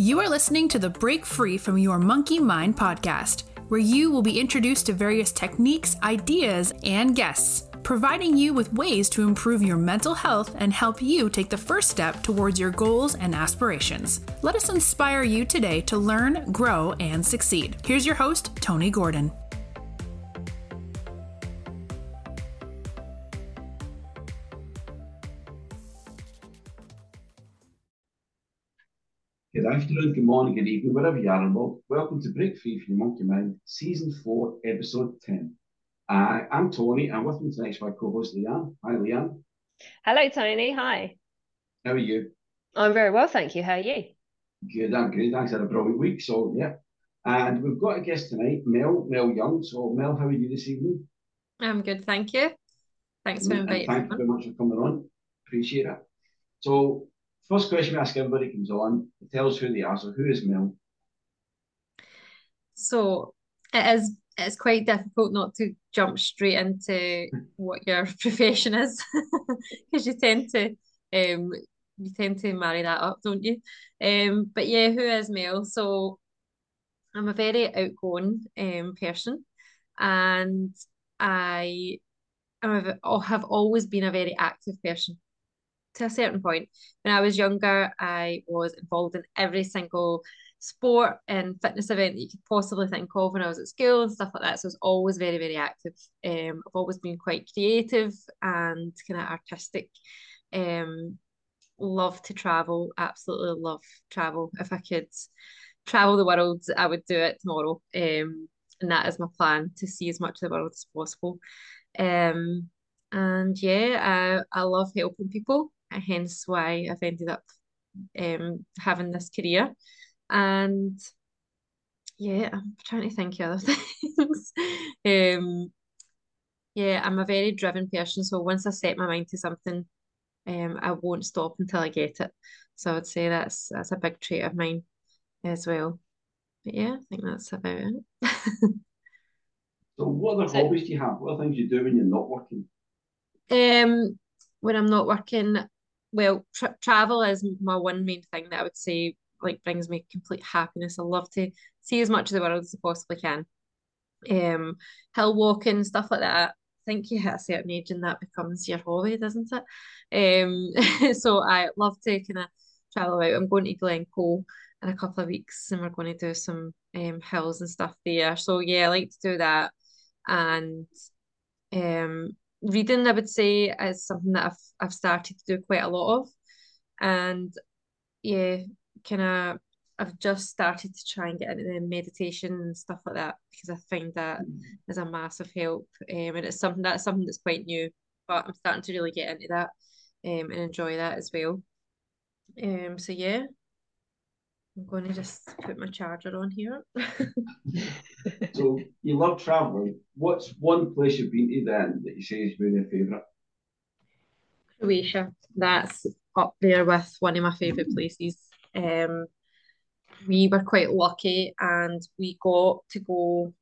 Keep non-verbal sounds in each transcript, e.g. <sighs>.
You are listening to the Break Free from Your Monkey Mind podcast, where you will be introduced to various techniques, ideas, and guests, providing you with ways to improve your mental health and help you take the first step towards your goals and aspirations. Let us inspire you today to learn, grow, and succeed. Here's your host, Tony Gordon. Good afternoon, good morning, good evening, wherever you are in the world. Welcome to Break Free from Your Monkey Mind, Season 4, Episode 10. Uh, I'm Tony, and with me tonight is my co-host Leanne. Hi, Leanne. Hello, Tony. Hi. How are you? I'm very well, thank you. How are you? Good, I'm good. Thanks. Had a brilliant week, so yeah. And we've got a guest tonight, Mel, Mel Young. So, Mel, how are you this evening? I'm good, thank you. Thanks for inviting me. Thank you very much for coming on. Appreciate it. So, first question we ask everybody comes on, tell us who they are. So, who is Mel? So, it is it's quite difficult not to jump straight into <laughs> what your profession is <laughs> because you tend to um you tend to marry that up, don't you? Um, but yeah, who is Mel? So I'm a very outgoing um person, and I have always been a very active person. To a certain point, when I was younger, I was involved in every single sport and fitness event that you could possibly think of when I was at school and stuff like that. So I was always very, very active. Um, I've always been quite creative and kind of artistic. Um, love to travel, absolutely love travel. If I could travel the world, I would do it tomorrow. Um, and that is my plan to see as much of the world as possible. Um, and yeah, I, I love helping people, hence why I've ended up um having this career. And yeah, I'm trying to think of other <laughs> things. um, yeah, I'm a very driven person, so once I set my mind to something, um, I won't stop until I get it. So I would say that's that's a big trait of mine as well. But yeah, I think that's about it. so what other hobbies do you have? What are things you do when you're not working? Um, when I'm not working, well, tra travel is my one main thing that I would say like brings me complete happiness. I love to see as much of the world as I possibly can. Um, hill walking, stuff like that. I think you hit a certain age and that becomes your hobby, doesn't it? Um, <laughs> so I love to kind of travel out. I'm going to Glencoe in a couple of weeks and we're going to do some um hills and stuff there. So yeah, I like to do that. And um reading I would say is something that I've I've started to do quite a lot of. And yeah, kind of I've just started to try and get into the meditation and stuff like that because I find that mm. is a massive help. Um, and it's something that's something that's quite new, but I'm starting to really get into that um, and enjoy that as well. Um, so yeah, I'm going to just put my charger on here. <laughs> so you love traveling. What's one place you've been to then that you say is been your favourite? Croatia. That's up there with one of my favourite places. Um, we were quite lucky and we got to go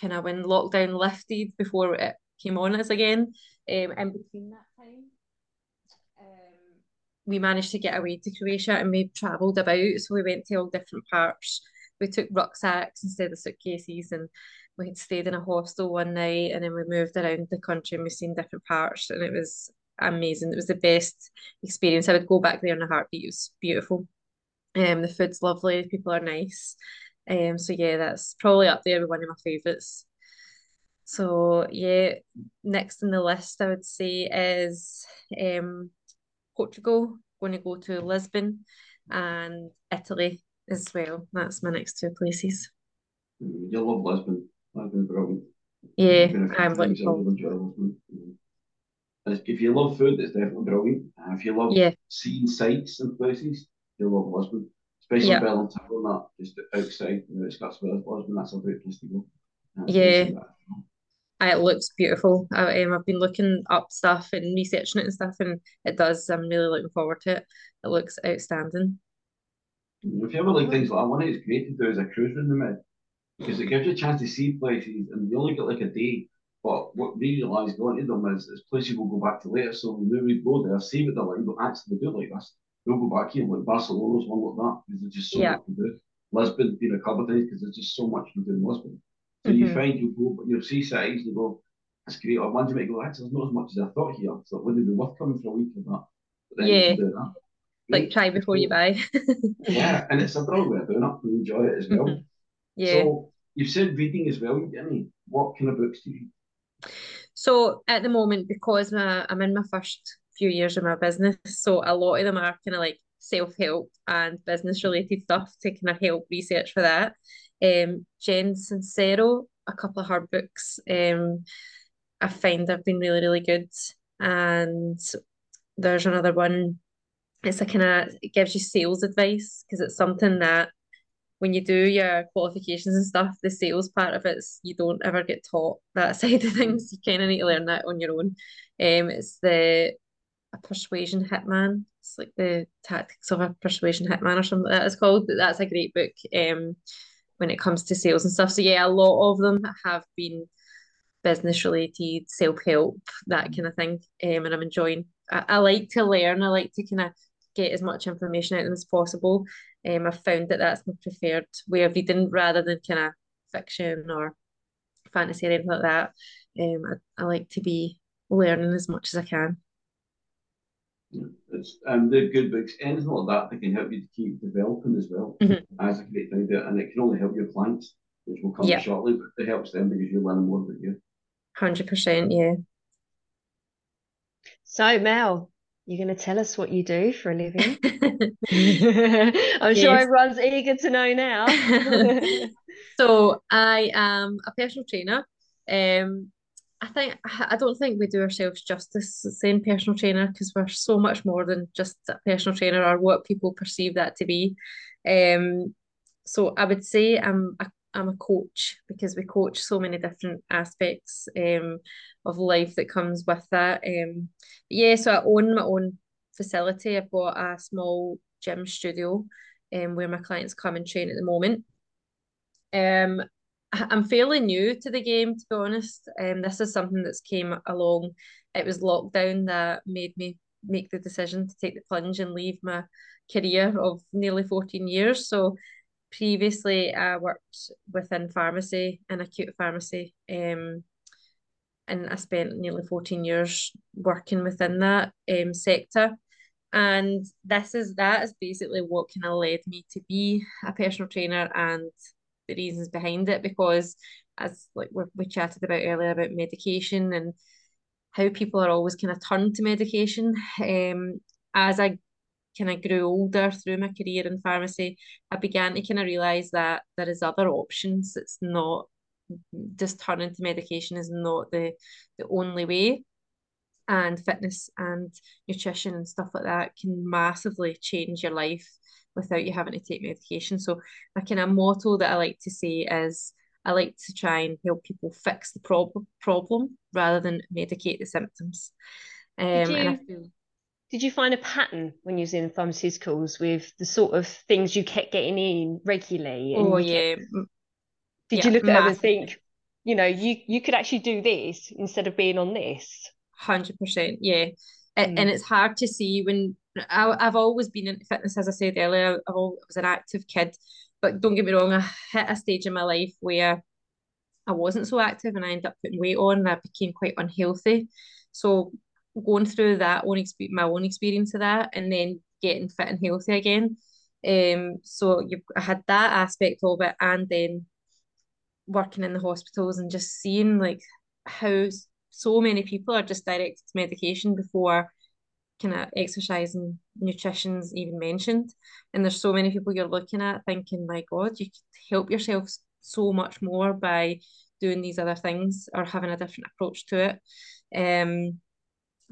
kind of when lockdown lifted before it came on us again. Um, in between that time, we managed to get away to Croatia and we travelled about. So we went to all different parts. We took rucksacks instead of suitcases and we had stayed in a hostel one night and then we moved around the country and we've seen different parts and it was amazing. It was the best experience. I would go back there in a heartbeat. It was beautiful. Um, the food's lovely, people are nice. Um, so yeah, that's probably up there with one of my favourites. So yeah, next on the list I would say is um Portugal, going to go to Lisbon and Italy as well. That's my next two places. Mm, you love Lisbon. Lisbon's brilliant. Yeah, I'm looking forward. If you love food, it's definitely brilliant. If you love yeah. seeing sights and places, you'll love Lisbon. Especially yep. Belém that just outside the outskirts of Lisbon. That's a great place to go. yeah. It looks beautiful. I, um, I've been looking up stuff and researching it and stuff, and it does. I'm really looking forward to it. It looks outstanding. If you ever like things like that, one it's great to do is a cruise in the Med because it gives you a chance to see places, and you only get like a day. But what we realise going to them is, is places we'll go back to later. So we we go there, see what they're like, but actually do like this we'll go back here. Like Barcelona's one like that because there's just so Yeah. much to do. Lisbon's been a couple of times because there's just so much to do in Lisbon. So you Mhm. find you go, but you'll see cities you go, that's great. Or ones you might go, actually, there's not as much as I thought here. So it wouldn't be worth coming for a week or that. But then you Yeah. can do that. Like try before you buy. <laughs> Yeah, and it's a brilliant way of doing it. We enjoy it as well. Mhm. Yeah. So you've said reading as well, Jenny. What kind of books do you read? So at the moment, because my, I'm in my first few years of my business, so a lot of them are kind of like self-help and business related stuff to kind of help research for that. Um, Jen Sincero, a couple of her books, um, I find have been really, really good. And there's another one, it's a kind of, it gives you sales advice because it's something that when you do your qualifications and stuff, the sales part of it's you don't ever get taught that <laughs> side of things. You kind of need to learn that on your own. Um, it's the a persuasion hitman. It's like the tactics of a persuasion hitman or something that called. But that's a great book. Um, when it comes to sales and stuff. So yeah, a lot of them have been business related, self help, that kind of thing. Um, and I'm enjoying. I, I like to learn. I like to kind of get as much information out of them as possible. Um, I've found that that's my preferred way of reading rather than kind of fiction or fantasy or anything like that. Um, I, I like to be learning as much as I can. It's um, they're good books. Anything like that that can help you to keep developing as well. Mhm. As a great thing to do, and it can only help your clients, which will come Yeah. shortly. But it helps them because you learn more about you. Hundred percent, yeah. So, Mel, you're going to tell us what you do for a living? <laughs> <laughs> I'm sure everyone's eager to know now. <laughs> So I am a personal trainer. Um, I think I don't think we do ourselves justice saying personal trainer because we're so much more than just a personal trainer or what people perceive that to be. Um, so I would say I'm a, I'm a coach because we coach so many different aspects um of life that comes with that. Um, yeah, so I own my own facility. I've got a small gym studio um, where my clients come and train at the moment. Um, I'm fairly new to the game, to be honest. Um, this is something that's came along. It was lockdown that made me make the decision to take the plunge and leave my career of nearly 14 years. So previously I worked within pharmacy and acute pharmacy. Um, and I spent nearly 14 years working within that um sector. And this is that is basically what kind of led me to be a personal trainer and the reasons behind it because as like we, we chatted about earlier about medication and how people are always kind of turned to medication. Um, as I kind of grew older through my career in pharmacy, I began to kind of realize that there is other options. It's not just turning to medication is not the the only way and fitness and nutrition and stuff like that can massively change your life without you having to take medication. So my kind of motto that I like to say is I like to try and help people fix the problem problem rather than medicate the symptoms. Um, and I you- feel Did you find a pattern when you was in pharmaceuticals with the sort of things you kept getting in regularly? oh you kept- yeah, Did yeah, you look at them and think, you know, you you could actually do this instead of being on this? Hundred percent, yeah. Mm. And it's hard to see when I, I've always been in fitness, as I said earlier. I was an active kid, but don't get me wrong, I hit a stage in my life where I wasn't so active, and I ended up putting weight on, and I became quite unhealthy. So going through that own expe- my own experience of that, and then getting fit and healthy again. Um, so you I had that aspect of it, and then working in the hospitals and just seeing like how so many people are just directed to medication before kind of exercise and nutrition's even mentioned. And there's so many people you're looking at thinking, my God, you could help yourself so much more by doing these other things or having a different approach to it. Um,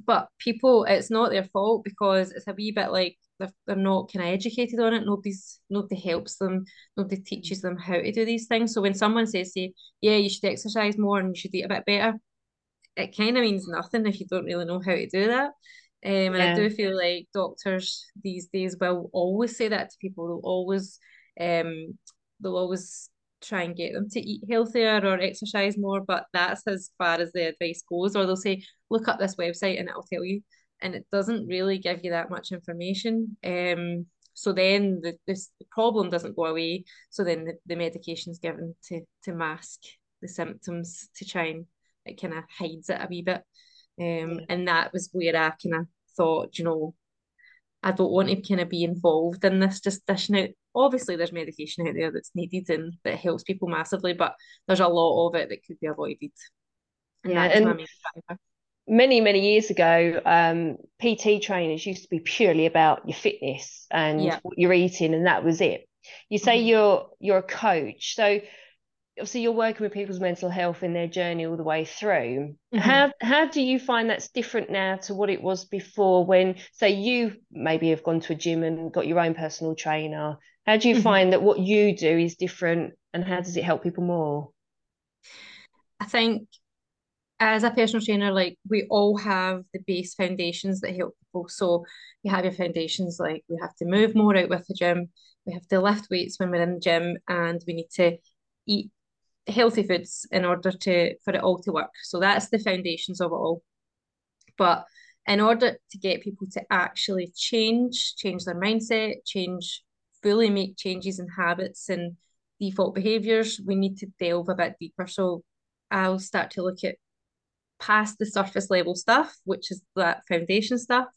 but people, it's not their fault because it's a wee bit like they're, they're not kind of educated on it. Nobody's nobody helps them. Nobody teaches them how to do these things. So when someone says, "Say, yeah, you should exercise more and you should eat a bit better," it kind of means nothing if you don't really know how to do that. Um, and I do feel like doctors these days will always say that to people. They'll always, um, they'll always try and get them to eat healthier or exercise more, but that's as far as the advice goes. Or they'll say, look up this website and it'll tell you. and it doesn't really give you that much information. Um, so then the this the problem doesn't go away. So then the, the medication is given to to mask the symptoms to try and it kind of hides it a wee bit. Um, and that was where I kind of thought, you know, I don't want to kind of be involved in this just dishing out. Obviously, there's medication out there that's needed and that helps people massively, but there's a lot of it that could be avoided. And yeah, and many many years ago, um, PT trainers used to be purely about your fitness and yeah. what you're eating, and that was it. You say mm-hmm. you're you're a coach, so obviously you're working with people's mental health in their journey all the way through mm-hmm. how how do you find that's different now to what it was before when say you maybe have gone to a gym and got your own personal trainer how do you mm-hmm. find that what you do is different and how does it help people more i think as a personal trainer like we all have the base foundations that help people so you have your foundations like we have to move more out with the gym we have to lift weights when we're in the gym and we need to eat healthy foods in order to for it all to work. So that's the foundations of it all. But in order to get people to actually change, change their mindset, change, fully make changes in habits and default behaviors, we need to delve a bit deeper. So I'll start to look at past the surface level stuff, which is that foundation stuff,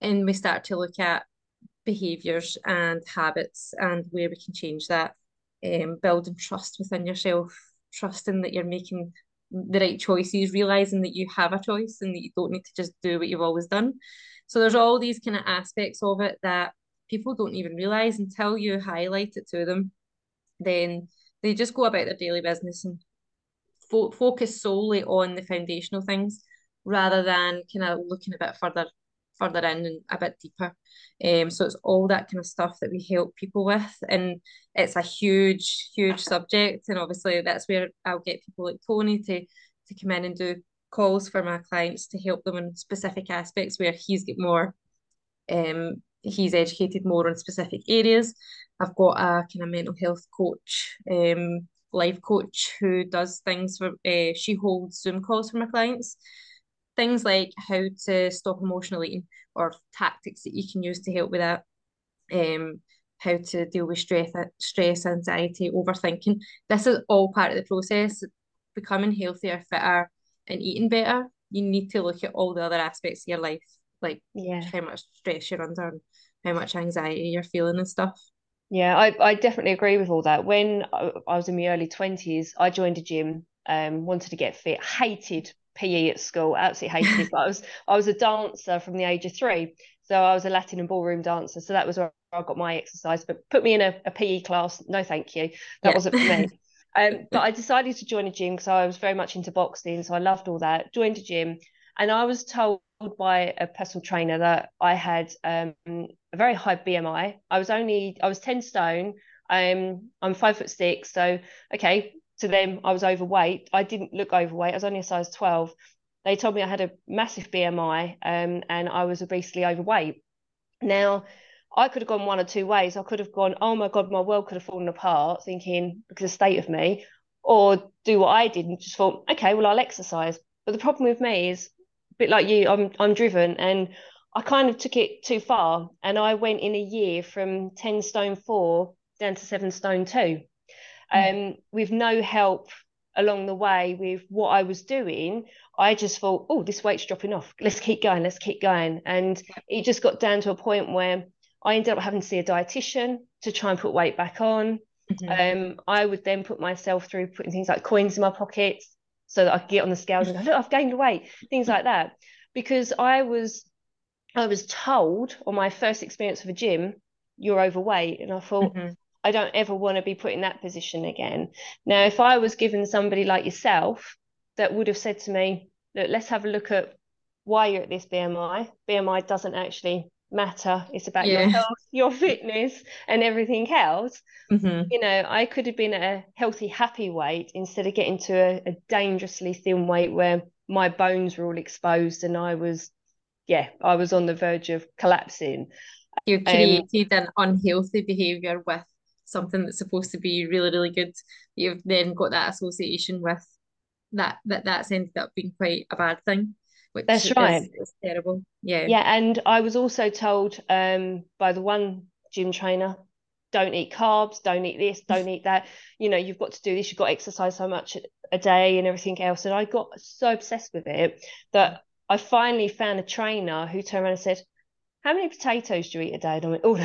and we start to look at behaviors and habits and where we can change that um, building trust within yourself, trusting that you're making the right choices, realizing that you have a choice and that you don't need to just do what you've always done. So there's all these kind of aspects of it that people don't even realize until you highlight it to them. Then they just go about their daily business and fo- focus solely on the foundational things rather than kind of looking a bit further further in and a bit deeper. Um, so it's all that kind of stuff that we help people with, and it's a huge, huge subject. And obviously, that's where I'll get people like Tony to to come in and do calls for my clients to help them in specific aspects where he's got more, um, he's educated more on specific areas. I've got a kind of mental health coach, um, life coach who does things for. Uh, she holds Zoom calls for my clients things like how to stop emotional eating or tactics that you can use to help with that. Um, how to deal with stress, stress, anxiety, overthinking. This is all part of the process. Becoming healthier, fitter, and eating better. You need to look at all the other aspects of your life, like yeah. how much stress you're under and how much anxiety you're feeling and stuff. Yeah, I, I definitely agree with all that. When I was in my early 20s, I joined a gym, um, wanted to get fit, hated PE at school, absolutely hated it. But I was I was a dancer from the age of three. So I was a Latin and ballroom dancer. So that was where I got my exercise. But put me in a, a PE class, no thank you. That yeah. wasn't for me. <laughs> Um, but I decided to join a gym because I was very much into boxing. So I loved all that. Joined a gym. And I was told by a personal trainer that I had um, a very high BMI. I was only, I was 10 stone. Um, I'm five foot six. So, okay, to them I was overweight. I didn't look overweight. I was only a size 12. They told me I had a massive BMI um, and I was obesely overweight. Now, I could have gone one or two ways. I could have gone, oh my God, my world could have fallen apart, thinking because of the state of me, or do what I did and just thought, okay, well, I'll exercise. But the problem with me is a bit like you, I'm I'm driven and I kind of took it too far. And I went in a year from 10 stone four down to seven stone two. Mm. um, with no help along the way with what I was doing, I just thought, oh, this weight's dropping off. Let's keep going. Let's keep going. And it just got down to a point where I ended up having to see a dietitian to try and put weight back on. Mm-hmm. Um, I would then put myself through putting things like coins in my pockets so that I could get on the scales and go, look, I've gained weight, things like that. Because I was I was told on my first experience of a gym, you're overweight. And I thought, mm-hmm. I don't ever want to be put in that position again. Now, if I was given somebody like yourself that would have said to me, look, let's have a look at why you're at this BMI. BMI doesn't actually matter. It's about yeah. your health, your fitness, and everything else. Mm-hmm. You know, I could have been at a healthy, happy weight instead of getting to a, a dangerously thin weight where my bones were all exposed and I was, yeah, I was on the verge of collapsing. You created um, an unhealthy behavior with something that's supposed to be really really good you've then got that association with that that that's ended up being quite a bad thing which That's is, right. is terrible. Yeah. Yeah, and I was also told um, by the one gym trainer, don't eat carbs, don't eat this, don't eat that. You know, you've got to do this, you've got to exercise so much a day and everything else. And I got so obsessed with it that I finally found a trainer who turned around and said, How many potatoes do you eat a day? And I went, Oh no,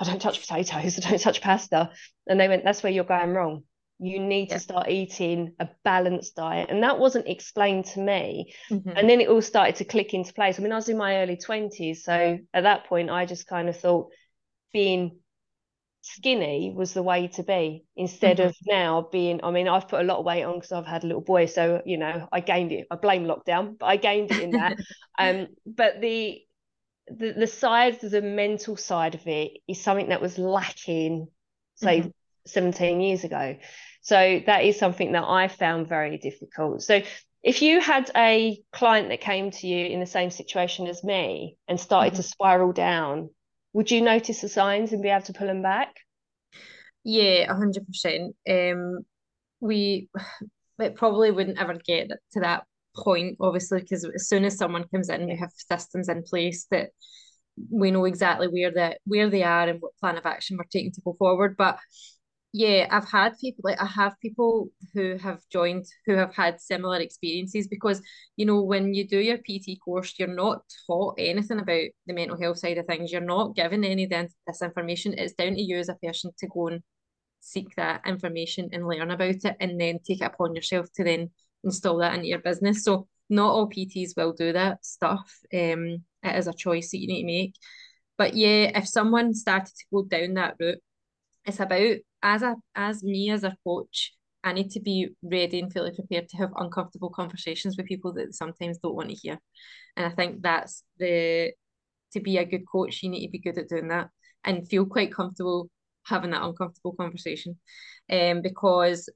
I don't touch potatoes, I don't touch pasta. And they went, That's where you're going wrong. You need Yeah. to start eating a balanced diet. And that wasn't explained to me. Mhm. And then it all started to click into place. I mean, I was in my early 20s. So at that point, I just kind of thought being skinny was the way to be instead Mhm. of now being. I mean, I've put a lot of weight on because I've had a little boy. So, you know, I gained it. I blame lockdown, but I gained it in that. <laughs> um, but the, the the side, the mental side of it is something that was lacking, say, Mhm. 17 years ago. So that is something that I found very difficult. So if you had a client that came to you in the same situation as me and started to spiral down, would you notice the signs and be able to pull them back? Yeah, a hundred percent. Um, we <sighs> it probably wouldn't ever get to that point, obviously, because as soon as someone comes in, we have systems in place that we know exactly where the where they are and what plan of action we're taking to go forward. But yeah, I've had people like I have people who have joined who have had similar experiences because you know when you do your PT course, you're not taught anything about the mental health side of things. You're not given any this information. It's down to you as a person to go and seek that information and learn about it and then take it upon yourself to then install that into your business. So not all PTs will do that stuff. Um, it is a choice that you need to make. But yeah, if someone started to go down that route, it's about as a as me as a coach, I need to be ready and fully prepared to have uncomfortable conversations with people that sometimes don't want to hear. And I think that's the to be a good coach, you need to be good at doing that and feel quite comfortable having that uncomfortable conversation. Um, because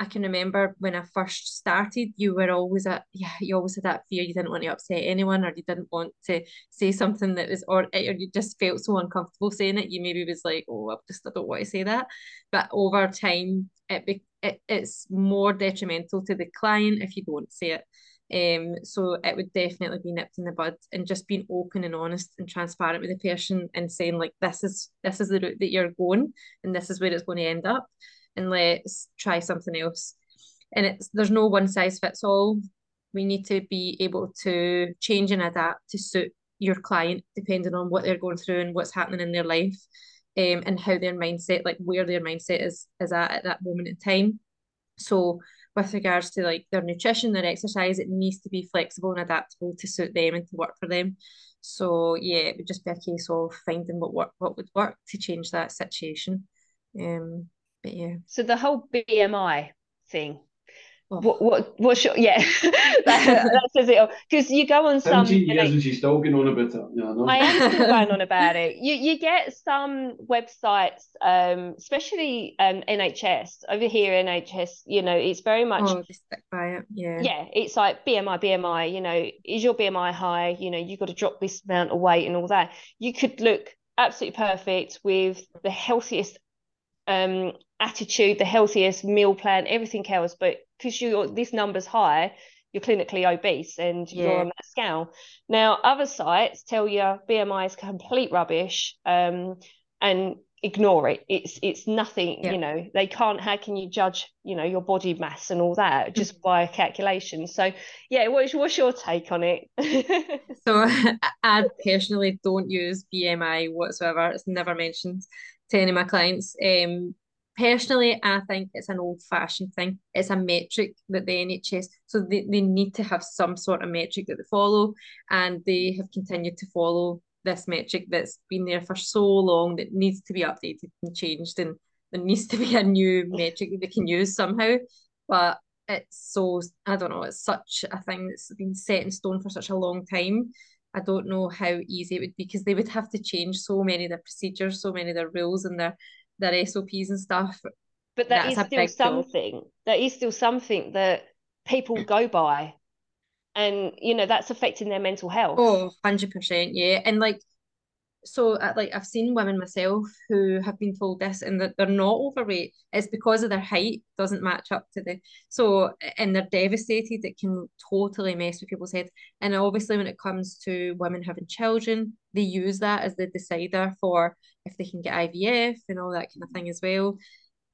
I can remember when I first started, you were always at yeah, you always had that fear you didn't want to upset anyone or you didn't want to say something that was or, or you just felt so uncomfortable saying it. You maybe was like, oh, I just I don't want to say that. But over time, it, be, it it's more detrimental to the client if you don't say it. Um, so it would definitely be nipped in the bud and just being open and honest and transparent with the person and saying like this is this is the route that you're going and this is where it's going to end up and let's try something else. And it's there's no one size fits all. We need to be able to change and adapt to suit your client depending on what they're going through and what's happening in their life. Um, and how their mindset, like where their mindset is is at at that moment in time. So with regards to like their nutrition, their exercise, it needs to be flexible and adaptable to suit them and to work for them. So yeah, it would just be a case of finding what work what would work to change that situation. Um, but yeah. So the whole BMI thing. Oh. What what what's your yeah <laughs> that, that <laughs> says it all because you go on some 17 you know, years and she's still going on about it. You know, I am still going on <laughs> about it. You you get some websites, um, especially um, NHS over here. NHS, you know, it's very much Oh, they stick by it. Yeah. yeah. It's like BMI, BMI. You know, is your BMI high? You know, you've got to drop this amount of weight and all that. You could look absolutely perfect with the healthiest um attitude, the healthiest meal plan, everything else, but because you're this number's high, you're clinically obese and you're on that scale. Now, other sites tell you BMI is complete rubbish, um, and ignore it. It's it's nothing, Yeah. you know, they can't how can you judge, you know, your body mass and all that just by a calculation. So yeah, what's what's your take on it? <laughs> So <laughs> I personally don't use BMI whatsoever. It's never mentioned to any of my clients. Um, personally, I think it's an old-fashioned thing. It's a metric that the NHS, so they, they need to have some sort of metric that they follow, and they have continued to follow this metric that's been there for so long that needs to be updated and changed, and there needs to be a new metric that they can use somehow. But it's so I don't know, it's such a thing that's been set in stone for such a long time. I don't know how easy it would be because they would have to change so many of their procedures, so many of their rules and their their SOPs and stuff. But that is still something. That is still something that people go by. And, you know, that's affecting their mental health. Oh, 100%, yeah. And like so uh, like I've seen women myself who have been told this and that they're not overweight. It's because of their height doesn't match up to the so and they're devastated. It can totally mess with people's heads. And obviously when it comes to women having children, they use that as the decider for if they can get IVF and all that kind of thing as well.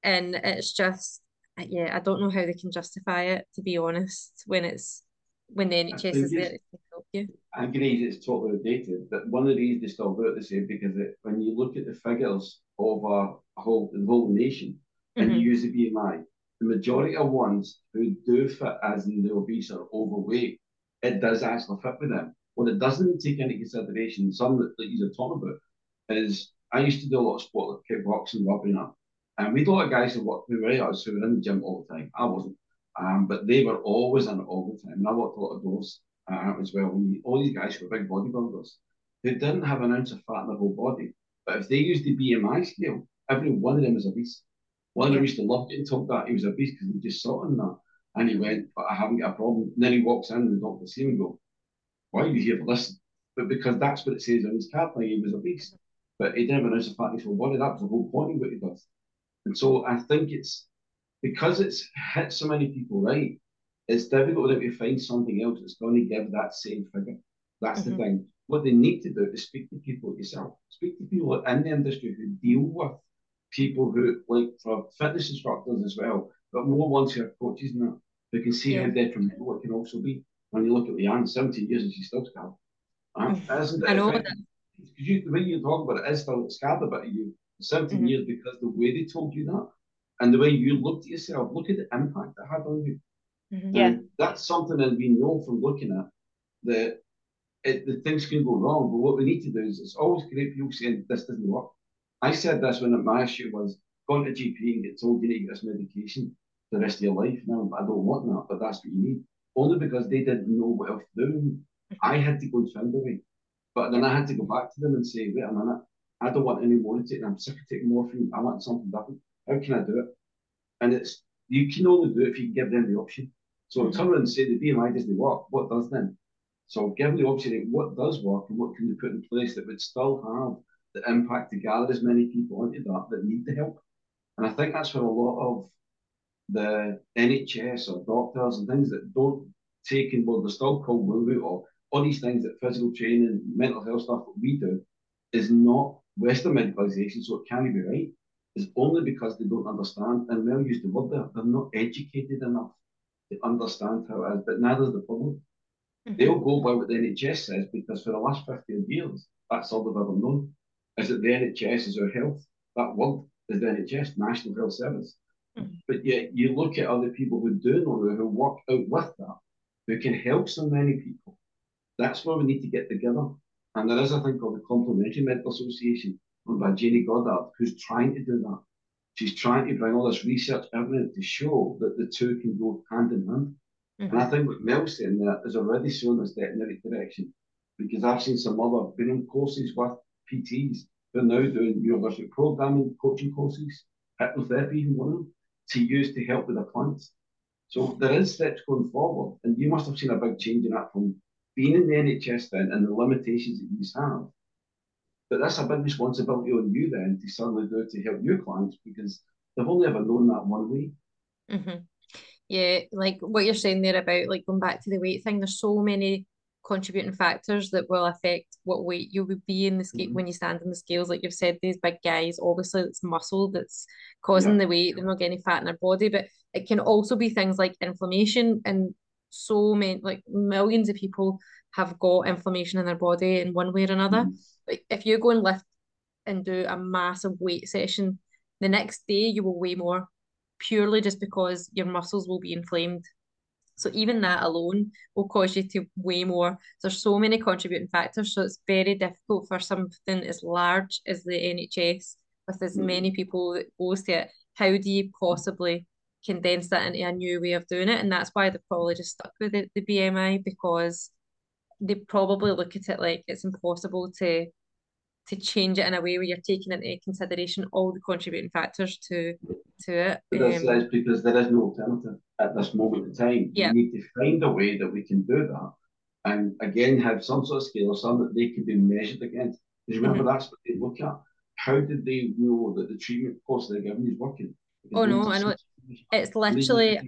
And it's just yeah, I don't know how they can justify it to be honest when it's when the NHS is there to help you. I agree it's totally outdated, but one of the reasons they still do it the same because it, when you look at the figures of a whole the whole nation and mm-hmm. you use the BMI, the majority of ones who do fit as in the obese or overweight, it does actually fit with them. What it doesn't take into consideration, some that, that you're talking about, is I used to do a lot of sport like kickboxing, rubbing up. And we had a lot of guys who worked who were us who were in the gym all the time. I wasn't. Um, but they were always in it all the time. And I worked a lot of those uh, as well. We, all these guys were big bodybuilders who didn't have an ounce of fat in their whole body. But if they used the BMI scale, every one of them was obese. One of them used to love getting told that he was obese because he just saw it in that. And he went, but I haven't got a problem. And then he walks in and the doctor sees him and go, why are you here for this? But because that's what it says on his card, like he was obese. But he didn't have an ounce of fat in his whole body. That was the whole point of what he does. And so I think it's because it's hit so many people right, it's difficult to find something else that's going to give that same figure. That's mm-hmm. the thing. What they need to do is speak to people yourself. Speak to people in the industry who deal with people who, like for fitness instructors as well, but more ones who are coaches and that, who can see yeah. how detrimental it can also be. When you look at Leanne, 17 years and she's still scarred. Uh, isn't? I know that. You, the way you talk about it is still scarred a bit of you. 17 mm-hmm. years because the way they told you that and the way you looked at yourself, look at the impact it had on you. Mm-hmm. Yeah. that's something that we know from looking at that it, the things can go wrong. But what we need to do is it's always great people saying this doesn't work. I said this when my issue was going to GP and get told you need to get this medication the rest of your life. Now I don't want that, but that's what you need. Only because they didn't know what else to do. Mm-hmm. I had to go and find a way. But then I had to go back to them and say, wait a minute, I don't want any more to take. I'm sick of taking morphine. I want something different. How can I do it? And it's you can only do it if you give them the option. So mm-hmm. turn around and say the BMI doesn't work. What does then? So give them the option of what does work and what can they put in place that would still have the impact to gather as many people into that that need the help. And I think that's where a lot of the NHS or doctors and things that don't take in, well, they're still called woo or all these things that physical training, mental health stuff that we do is not Western medicalisation, so it can't be right It's only because they don't understand, and Mel used the word there, they're not educated enough to understand how it is, but neither is the public. Mm-hmm. They'll go by what the NHS says because for the last 50 years, that's all they've ever known, is that the NHS is our health. That word is the NHS, National Health Service. Mm-hmm. But yet you look at other people who do know who work out with that, who can help so many people. That's where we need to get together. And there is a thing called the Complementary Medical Association, run by Jayney Goddard, who's trying to do that. She's trying to bring all this research evidence to show that the two can go hand in hand. Mm-hmm. And I think what Mel's saying there is already showing us that in the right direction. Because I've seen some other been in courses with PTs who are now doing university programming, coaching courses, hypnotherapy, even one of them, to use to help with their clients. So there is steps going forward, and you must have seen a big change in that from being in the NHS then and the limitations that you have but that's a big responsibility on you then to suddenly do it to help your clients because they've only ever known that one way. Mm-hmm. Yeah, like what you're saying there about like going back to the weight thing, there's so many contributing factors that will affect what weight you would be in the scale mm-hmm. when you stand in the scales. Like you've said, these big guys, obviously it's muscle that's causing yeah. the weight. They're not getting fat in their body, but it can also be things like inflammation and so many like millions of people have got inflammation in their body in one way or another. Mm-hmm like if you go and lift and do a massive weight session, the next day you will weigh more purely just because your muscles will be inflamed. So even that alone will cause you to weigh more. There's so many contributing factors. So it's very difficult for something as large as the NHS with as mm. many people that goes to it. How do you possibly condense that into a new way of doing it? And that's why they've probably just stuck with the, the BMI because they probably look at it like it's impossible to to change it in a way where you're taking into consideration all the contributing factors to to it. Um, because there is no alternative at this moment in time. Yeah. We need to find a way that we can do that. And again, have some sort of scale or something that they can be measured against. Because remember, mm-hmm. that's what they look at. How did they know that the treatment course they're giving is working? Because oh no, I know. It's literally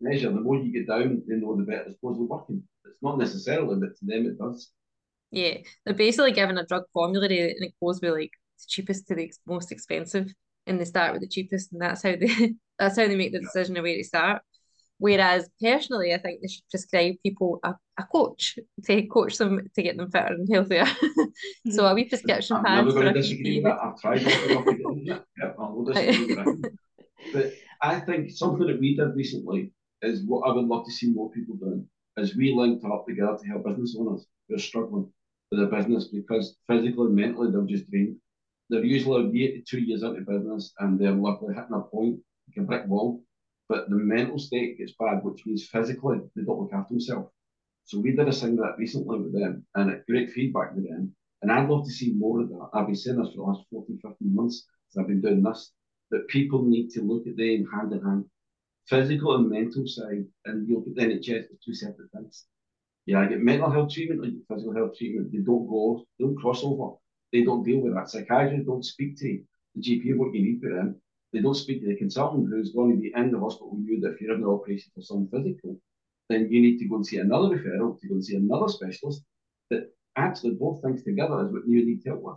measure. The more you get down, they know the better it's supposed to be working. It's not necessarily, but to them it does. Yeah, they're basically given a drug formulary and it goes with like the cheapest to the most expensive, and they start with the cheapest, and that's how they <laughs> that's how they make the decision of where to start. Whereas personally, I think they should prescribe people a, a coach to coach them to get them fitter and healthier. <laughs> so a wee prescription pad for a disagree with that. I've tried it. <laughs> yeah, I'll disagree with But I think something that we did recently is what I would love to see more people doing is we linked up together to help business owners who are struggling with their business because physically and mentally they're just drained. They're usually a year to two years into business and they're luckily hitting a point, like a brick wall but the mental state gets bad, which means physically they don't look after themselves. So we did a thing that recently with them, and it great feedback with them. And I'd love to see more of that. I've been saying this for the last 14, 15 months since I've been doing this, that people need to look at them hand in hand. Physical and mental side, and you look at the NHS as two separate things. Yeah, I get mental health treatment, physical health treatment. They don't go, they don't cross over. They don't deal with that. Psychiatrists don't speak to the GP what you need for them. They don't speak to the consultant who's going to be in the hospital with you that if you're in an operation for some physical, then you need to go and see another referral to go and see another specialist that actually both things together is what you need to help with.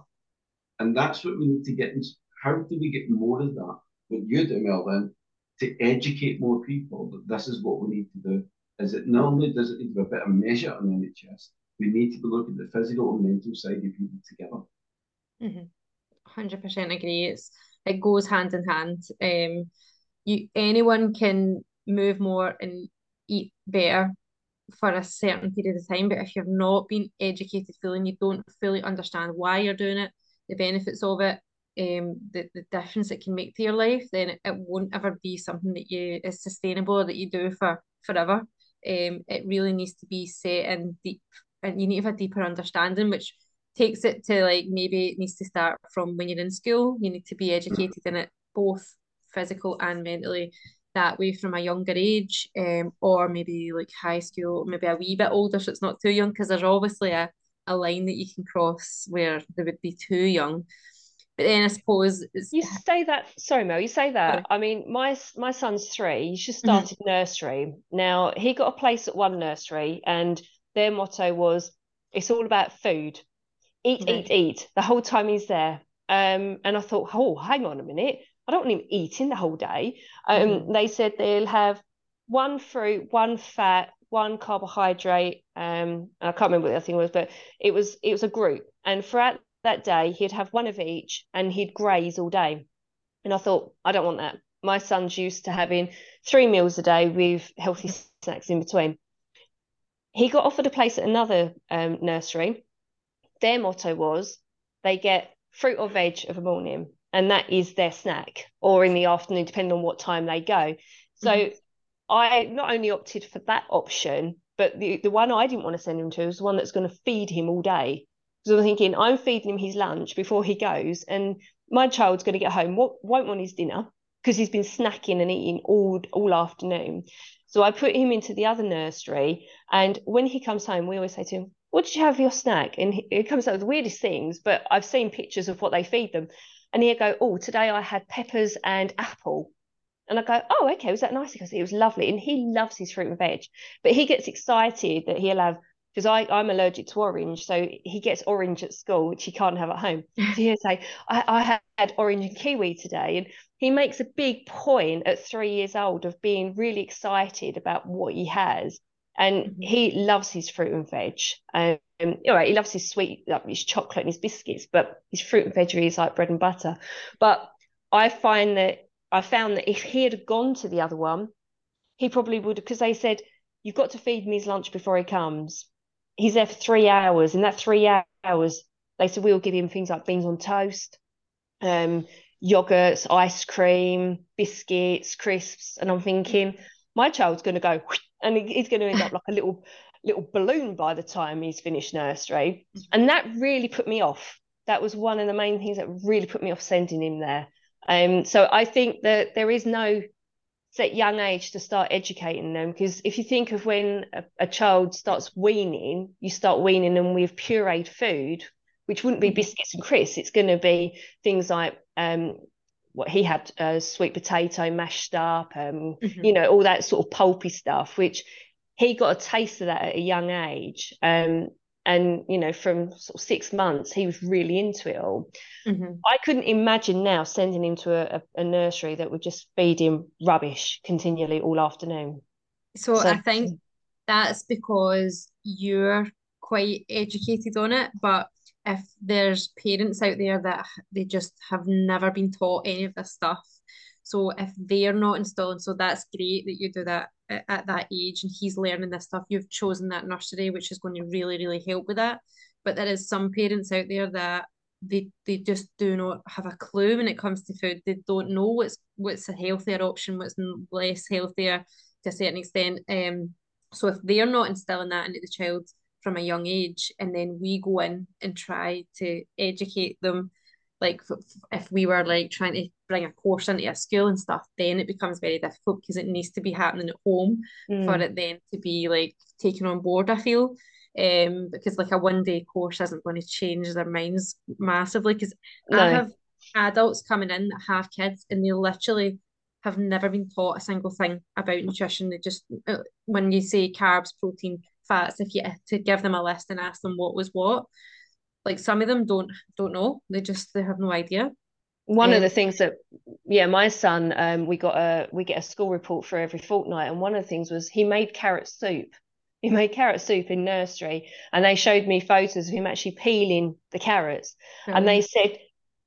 And that's what we need to get. How do we get more of that? What you do, Melvin, to educate more people that this is what we need to do. Is it not only does it need to be a better measure on NHS, we need to be looking at the physical and mental side of people together. Mm-hmm. 100% agree. It's it goes hand in hand. Um, you anyone can move more and eat better for a certain period of time, but if you've not been educated fully and you don't fully understand why you're doing it, the benefits of it, um, the, the difference it can make to your life, then it, it won't ever be something that you is sustainable that you do for forever. Um, it really needs to be set in deep, and you need to have a deeper understanding, which takes it to like maybe it needs to start from when you're in school. You need to be educated in it both physical and mentally that way from a younger age, um, or maybe like high school, maybe a wee bit older, so it's not too young, because there's obviously a, a line that you can cross where they would be too young. But then I suppose you say that. Sorry, Mel. You say that. Sorry. I mean, my my son's three. He's just mm-hmm. started nursery. Now he got a place at one nursery, and their motto was, "It's all about food." eat, eat, eat the whole time he's there. Um, and I thought, oh, hang on a minute. I don't want him eating the whole day. Um, mm-hmm. They said they'll have one fruit, one fat, one carbohydrate. Um, I can't remember what the other thing was, but it was it was a group. And throughout that day, he'd have one of each, and he'd graze all day. And I thought, I don't want that. My son's used to having three meals a day with healthy snacks in between. He got offered a place at another um, nursery their motto was they get fruit or veg of a morning, and that is their snack, or in the afternoon, depending on what time they go. So mm-hmm. I not only opted for that option, but the, the one I didn't want to send him to was the one that's going to feed him all day. Because I'm thinking, I'm feeding him his lunch before he goes, and my child's going to get home, what won't want his dinner because he's been snacking and eating all all afternoon. So I put him into the other nursery, and when he comes home, we always say to him, what did you have for your snack? And it comes up with the weirdest things, but I've seen pictures of what they feed them. And he'd go, oh, today I had peppers and apple. And I go, oh, okay, was that nice? Because it was lovely. And he loves his fruit and veg, but he gets excited that he'll have, because I'm allergic to orange. So he gets orange at school, which he can't have at home. <laughs> So he'll say, I, I had orange and kiwi today. And he makes a big point at three years old of being really excited about what he has and mm-hmm. he loves his fruit and veg. Um, all right, he loves his sweet, like his chocolate and his biscuits, but his fruit and veg is like bread and butter. But I find that I found that if he had gone to the other one, he probably would because they said you've got to feed him his lunch before he comes. He's there for three hours. In that three hours, they said we'll give him things like beans on toast, um, yogurts, ice cream, biscuits, crisps, and I'm thinking my child's going to go and he's going to end up like a little little balloon by the time he's finished nursery. And that really put me off. That was one of the main things that really put me off sending him there. Um so i think that there is no set young age to start educating them because if you think of when a, a child starts weaning you start weaning them with pureed food which wouldn't be Mhm. biscuits and crisps. It's going to be things like um, what he had, uh, sweet potato mashed up, um, Mhm. you know, all that sort of pulpy stuff, which he got a taste of that at a young age. Um, and you know, from sort of six months, he was really into it all. Mhm. I couldn't imagine now sending him to a, a, a nursery that would just feed him rubbish continually all afternoon. So So I think that's because you're quite educated on it, but if there's parents out there that they just have never been taught any of this stuff, so if they're not installing, so that's great that you do that at, at that age and he's learning this stuff. You've chosen that nursery, which is going to really, really help with that. But there is some parents out there that they they just do not have a clue when it comes to food. They don't know what's what's a healthier option, what's less healthier to a certain extent. Um, so if they're not instilling that into the child from a young age, and then we go in and try to educate them, like if we were like trying to bring a course into a school and stuff, then it becomes very difficult because it needs to be happening at home for mm, it then to be like taken on board, I feel. Um, because like a one day course isn't going to change their minds massively. Because I have adults coming in that have kids and they literally have never been taught a single thing about nutrition. They just uh, when you say carbs, protein, fats, if you to give them a list and ask them what was what, like some of them don't don't know. They just they have no idea. One of Um, the things that yeah my son um we got a we get a school report for every fortnight and one of the things was he made carrot soup. He made carrot soup in nursery and they showed me photos of him actually peeling the carrots. And they said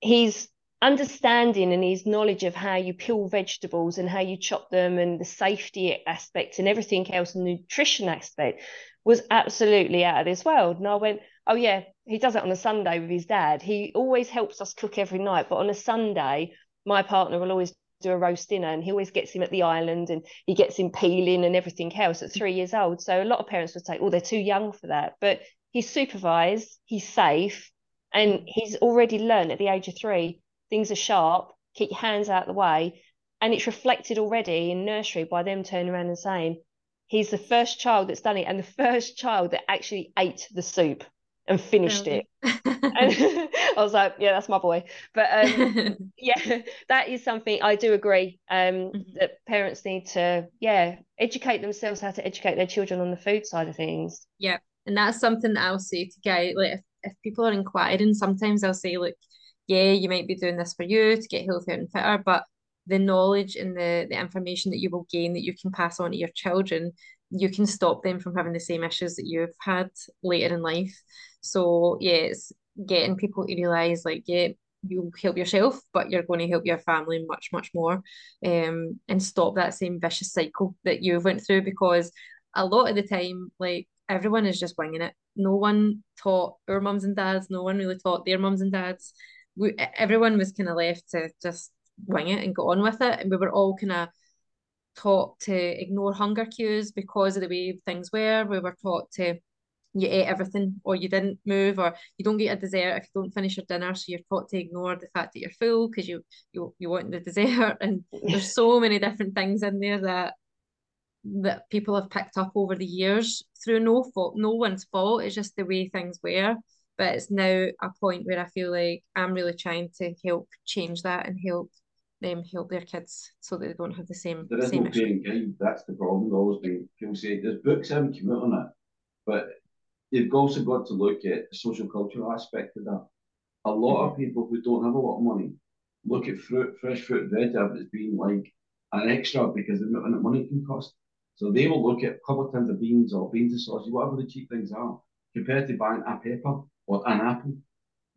his understanding and his knowledge of how you peel vegetables and how you chop them and the safety aspect and everything else and nutrition aspect was absolutely out of this world. And I went oh yeah he does it on a Sunday with his dad. He always helps us cook every night but on a Sunday my partner will always do a roast dinner and he always gets him at the island and he gets him peeling and everything else at three years old. So a lot of parents would say oh they're too young for that. But he's supervised he's safe and he's already learned at the age of three things are sharp keep your hands out of the way and it's reflected already in nursery by them turning around and saying he's the first child that's done it and the <laughs> first child that actually ate the soup and finished it and <laughs> I was like yeah that's my boy but um <laughs> yeah <laughs> that is something I do agree um Mhm. that parents need to yeah educate themselves how to educate their children on the food side of things Yeah, and that's something that I'll say to guys. Like, if, if people are inquiring, sometimes I'll say, look, yeah, you might be doing this for you to get healthier and fitter, but the knowledge and the, the information that you will gain that you can pass on to your children, you can stop them from having the same issues that you've had later in life. So, yeah, it's getting people to realize, like, yeah, you'll help yourself, but you're going to help your family much, much more, um, and stop that same vicious cycle that you went through because a lot of the time, like everyone is just winging it. No one taught our mums and dads. No one really taught their mums and dads. We, everyone was kind of left to just wing it and go on with it, and we were all kind of taught to ignore hunger cues because of the way things were. We were taught to you ate everything or you didn't move or you don't get a dessert if you don't finish your dinner. So you're taught to ignore the fact that you're full because you, you you want the <laughs> dessert. And there's so <laughs> many different things in there that that people have picked up over the years through. No fault no one's fault. It's just the way things were. But it's now a point where I feel like I'm really trying to help change that and help them help their kids so that they don't have the same There is same no parent guide. That's the problem. There's always been people say there's books haven't come out on it, but you've also got to look at the social cultural aspect of that. A lot of mm-hmm. people who don't have a lot of money look at fruit, fresh fruit, veg as being like an extra because the amount of money can cost. So they will look at a couple of tins of beans or beans and sausage, whatever the cheap things are, compared to buying a pepper or an apple.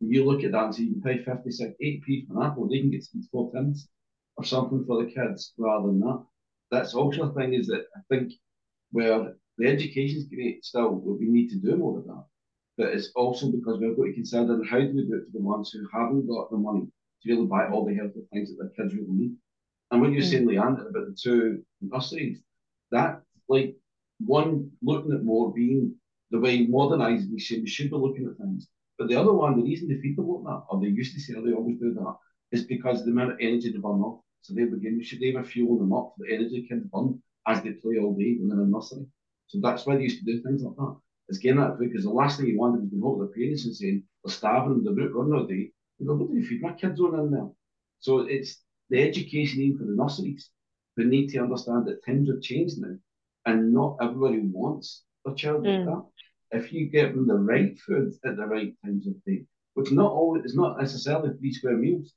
You look at that and see you can pay 50 cents, 8p for an apple, they can get some four tins or something for the kids rather than that. That's also a thing is that I think where the education's great still, but we need to do more of that. But it's also because we've got to consider how do we do it for the ones who haven't got the money to really buy all the healthy things that their kids really need. And when you're Mm. saying, Leanne, about the two nurseries, that like one looking at more being the way modernised we should we should be looking at things. But the other one, the reason they feed them like that, or they used to say they always do that, is because the amount of energy they burn off. So they begin, should they were fueling them up for the energy kids burn as they play all day when they're in a nursery. So that's why they used to do things like that. It's getting that because the last thing you wanted was to hold their parents and saying, they're starving, they're running all day. You go, what do you feed my kids on in there? So it's the education even for the nurseries. We need to understand that times have changed now, and not everybody wants a child mm. like that. If you give them the right food at the right times of day, which not all it's not necessarily three square meals.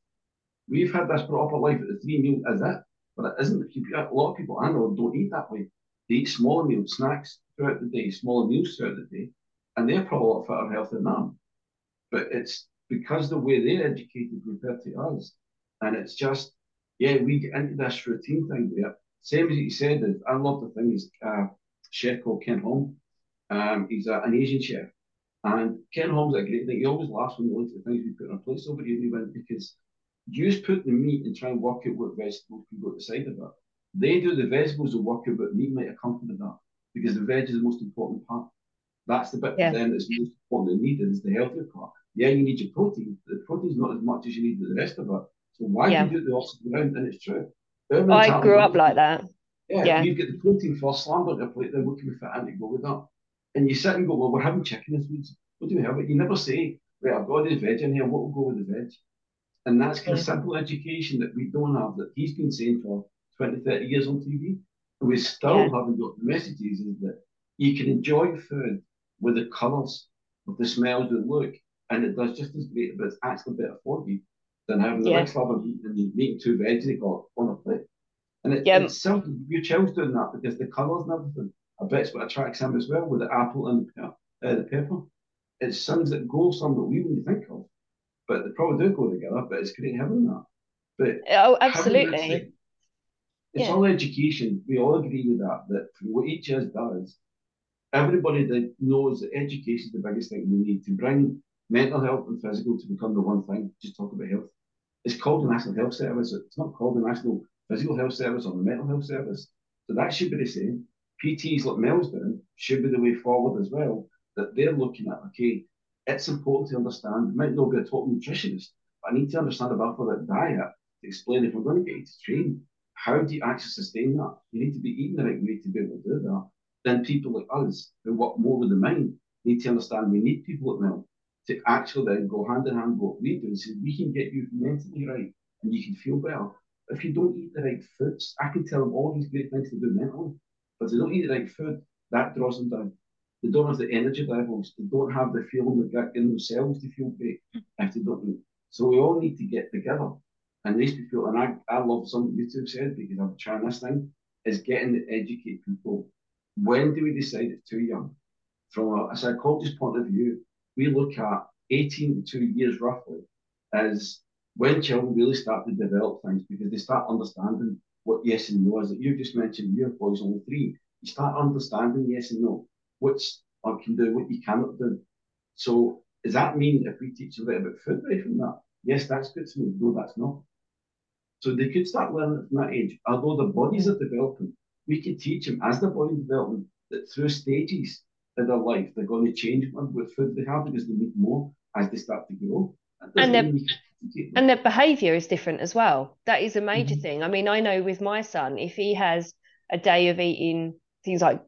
We've had this brought up life at the three meals as it, but it isn't. A lot of people I know don't eat that way. They eat smaller meals, snacks throughout the day, smaller meals throughout the day, and they're probably a lot fitter than them. But it's because the way they're educated compared to us, and it's just yeah, we get into this routine thing where same as you said, I love the thing is uh, chef called Ken Hom. Um, he's a, an Asian chef, and Ken Hom's a great thing. He always laughs when he looks at the things we put in our plates over here, because you just put the meat and try and work out what vegetables can go at the side of it. They do the vegetables will work out what meat might accompany that because the veg is the most important part. That's the bit yeah. then that's most important and needed is the healthier part. Yeah, you need your protein. The protein is not as much as you need the rest of it. So why yeah. do you do the opposite around? And it's true. I grew up like that. Yeah, yeah. you get the protein first, slammed on your plate, then what can we fit in to go with that? And you sit and go, well, we're having chicken this week. What do we have? But you never say, right, I've got this veg in here, what will go with the veg? And that's kind of simple education that we don't have, that he's been saying for 20, 30 years on TV. And we still yeah. haven't got the messages is that you can enjoy food with the colours, with the smells, the look, and it does just as great, but it's actually better for you than having the yeah. next level meat and meat two veg they got on a plate. And it, yeah. it's something your child's doing that because the colours and everything. I bet it's what attracts him as well with the apple and uh, the pepper. It's things that go some that we wouldn't think of, but they probably do go together. But it's great having that. But oh, absolutely. it's yeah. all education. We all agree with that. That what each us does, everybody that knows that education is the biggest thing we need to bring mental health and physical to become the one thing. Just talk about health. It's called the National Health Service. It's not called the National Physical Health Service or the Mental Health Service. So that should be the same. PTs like Mel's doing should be the way forward as well. That they're looking at, okay, it's important to understand. It might not be a top nutritionist, but I need to understand about that diet to explain if we're going to get you to train, how do you actually sustain that? You need to be eating the right way to be able to do that. Then people like us who work more with the mind need to understand we need people at Mel to actually then go hand in hand with what we do and say we can get you mentally right and you can feel better. If you don't eat the right foods, I can tell them all these great things to do mentally, but they don't eat the right food, that draws them down. They don't have the energy levels. They don't have the feeling they get in themselves to feel great if they don't eat. So we all need to get together. And these people, and I, I love something you two said because I'm trying this thing, is getting to educate people. When do we decide it's too young? From a, a psychologist's point of view, we look at 18 to two years roughly as when children really start to develop things because they start understanding what yes and no is. That you just mentioned your boy's only three. You start understanding yes and no, what's I can do, what you cannot do. So does that mean if we teach a little bit about food right from that? Yes, that's good to me. No, that's not. So they could start learning from that age. Although the bodies are developing, we could teach them as the body developing that through stages in their life, they're going to change what food they have because they need more as they start to grow. And their, and their behaviour is different as well. That is a major mm-hmm. thing. I mean, I know with my son, if he has a day of eating things like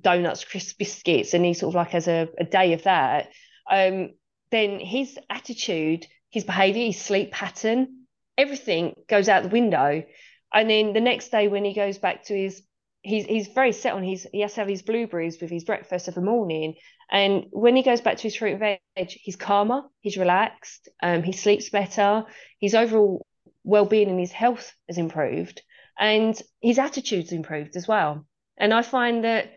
donuts, crisp biscuits, and he sort of like has a, a day of that, um, then his attitude, his behaviour, his sleep pattern, everything goes out the window. And then the next day when he goes back to his he's he's very set on his he has to have his blueberries with his breakfast of the morning. And when he goes back to his fruit and veg, he's calmer, he's relaxed, um, he sleeps better, his overall well-being and his health has improved, and his attitude's improved as well. And I find that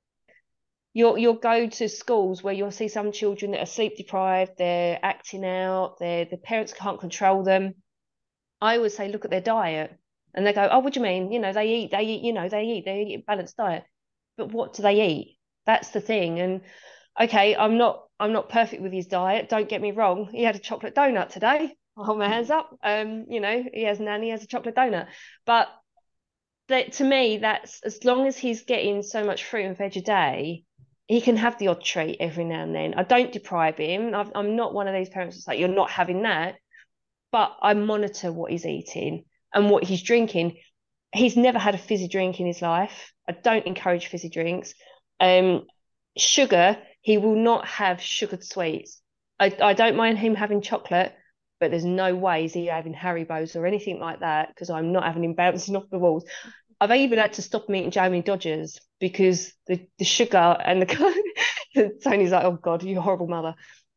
you'll you'll go to schools where you'll see some children that are sleep deprived, they're acting out, their the parents can't control them. I always say, look at their diet and they go, oh, what do you mean? You know, they eat, they eat, you know, they eat, they eat a balanced diet. But what do they eat? That's the thing. And okay, I'm not, I'm not perfect with his diet. Don't get me wrong. He had a chocolate donut today. I'll <laughs> hold my hands up. Um, you know, he has nanny has a chocolate donut. But that to me, that's as long as he's getting so much fruit and veg a day, he can have the odd treat every now and then. I don't deprive him. i am not one of these parents that's like, you're not having that. But I monitor what he's eating and what he's drinking. He's never had a fizzy drink in his life. I don't encourage fizzy drinks. Um, sugar, he will not have sugared sweets. I, I don't mind him having chocolate, but there's no ways he having Haribos or anything like that because I'm not having him bouncing <laughs> off the walls. I've even had to stop him eating Jammie Dodgers because the, the sugar and <laughs> the Tony's like, oh God, you horrible mother.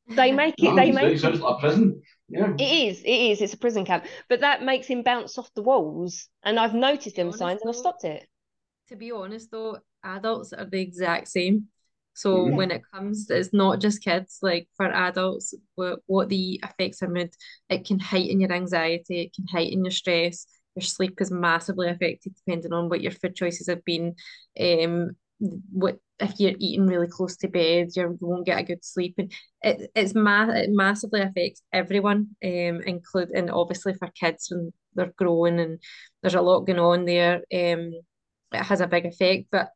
They make it. No, they make it. Sounds like a prison. Yeah. It is. It is. It's a prison camp. But that makes him bounce off the walls, and I've noticed them signs, though, and I've stopped it. To be honest, though, adults are the exact same. So mm-hmm. when it comes, it's not just kids. Like for adults, what, what the affects our mood, it can heighten your anxiety, it can heighten your stress. Your sleep is massively affected depending on what your food choices have been. Um, what if you're eating really close to bed, you won't get a good sleep, and it it's ma- it massively affects everyone, um, including obviously for kids when they're growing and there's a lot going on there. Um, it has a big effect, but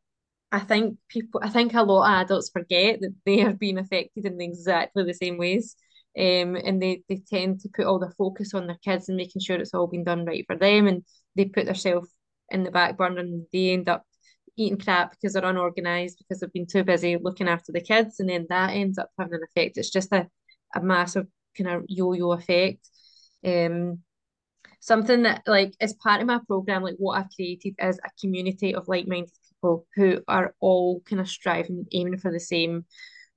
I think people, I think a lot of adults forget that they are being affected in exactly the same ways. Um, and they, they tend to put all the focus on their kids and making sure it's all been done right for them. And they put themselves in the back burner and they end up eating crap because they're unorganized because they've been too busy looking after the kids. And then that ends up having an effect. It's just a, a massive kind of yo yo effect. Um, something that like as part of my program like what i've created is a community of like-minded people who are all kind of striving aiming for the same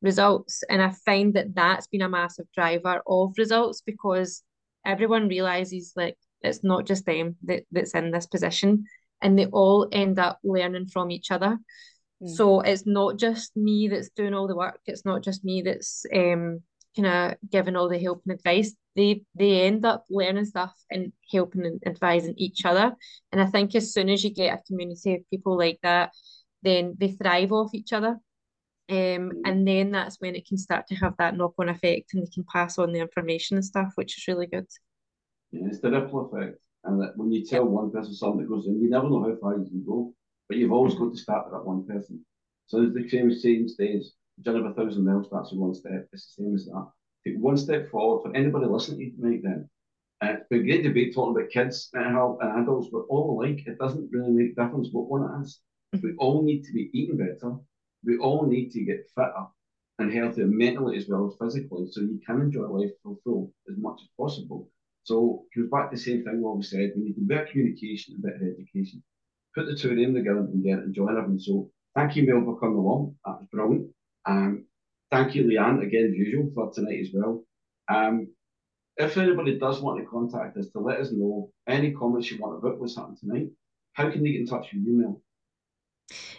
results and i find that that's been a massive driver of results because everyone realizes like it's not just them that, that's in this position and they all end up learning from each other. Mm. so it's not just me that's doing all the work it's not just me that's um kind of giving all the help and advice. They they end up learning stuff and helping and advising each other. And i think as soon as you get a community of people like that then they thrive off each other. Um, and then that's when it can start to have that knock-on effect and they can pass on the information and stuff which is really good. Yeah, it's the ripple effect and that when you tell one person something that goes in you never know how far you can go but you've always got to start with that one person so it's the same saying stays journey of a thousand miles starts with one step it's the same as that take one step forward for anybody listening to you right then. Uh, it's been a great debate talking about kids and how and adults, we're all alike. It doesn't really make a difference what one is. Mm-hmm. We all need to be eating better. We all need to get fitter and healthier mentally as well as physically, so you can enjoy life for full as much as possible. So it comes back to the same thing we always said. We need a bit of communication, a bit of education. Put the two of them together and get it and join everything. So thank you, Mel, for coming along. That was brilliant. Um, thank you, Leanne, again, as usual, for tonight as well. Um, if anybody does want to contact us to let us know any comments you want about what's happened tonight, how can they get in touch with you, Mel?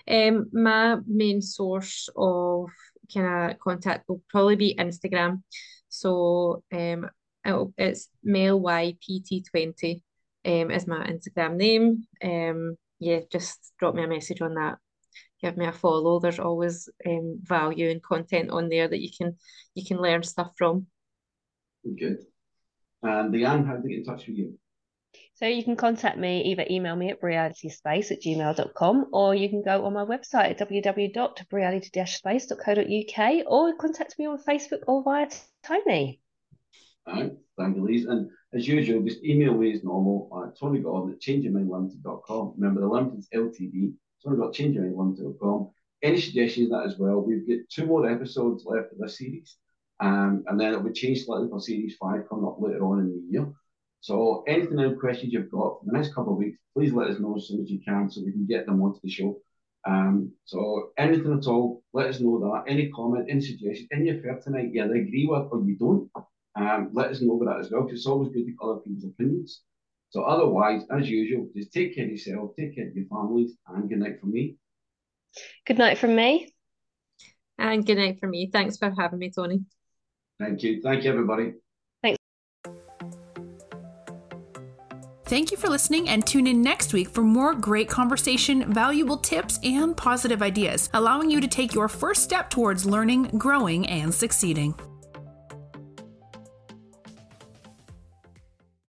Um, my main source of kind of contact will probably be Instagram. So um, it's Mel YPT20 um, is my Instagram name. Um, yeah, just drop me a message on that give me a follow. There's always um, value and content on there that you can you can learn stuff from. Good. And Leanne, how do they get in touch with you? So you can contact me, either email me at brialityspace at gmail.com or you can go on my website at www.briality-space.co.uk or contact me on Facebook or via Tony. All right, thank you, Lise. And as usual, just email me as normal at Tony Gordon at changeyourmindlimited.com. Remember, the limited's LTD we've got changeyourmindlimited.com. Any suggestions that as well? We've got two more episodes left of this series. Um, and then it will change slightly for series five coming up later on in the year. So anything any questions you've got for the next couple of weeks, please let us know as soon as you can so we can get them onto the show. Um, so anything at all, let us know that. Any comment, any suggestion, any affair tonight, yeah, they agree with or you don't, um, let us know about that as well, because it's always good to get other people's opinions. So otherwise, as usual, just take care of yourself, take care of your families, and good night from me. Good night from me. And good night from me. Thanks for having me, Tony. Thank you. Thank you, everybody. Thanks. Thank you for listening and tune in next week for more great conversation, valuable tips, and positive ideas, allowing you to take your first step towards learning, growing, and succeeding.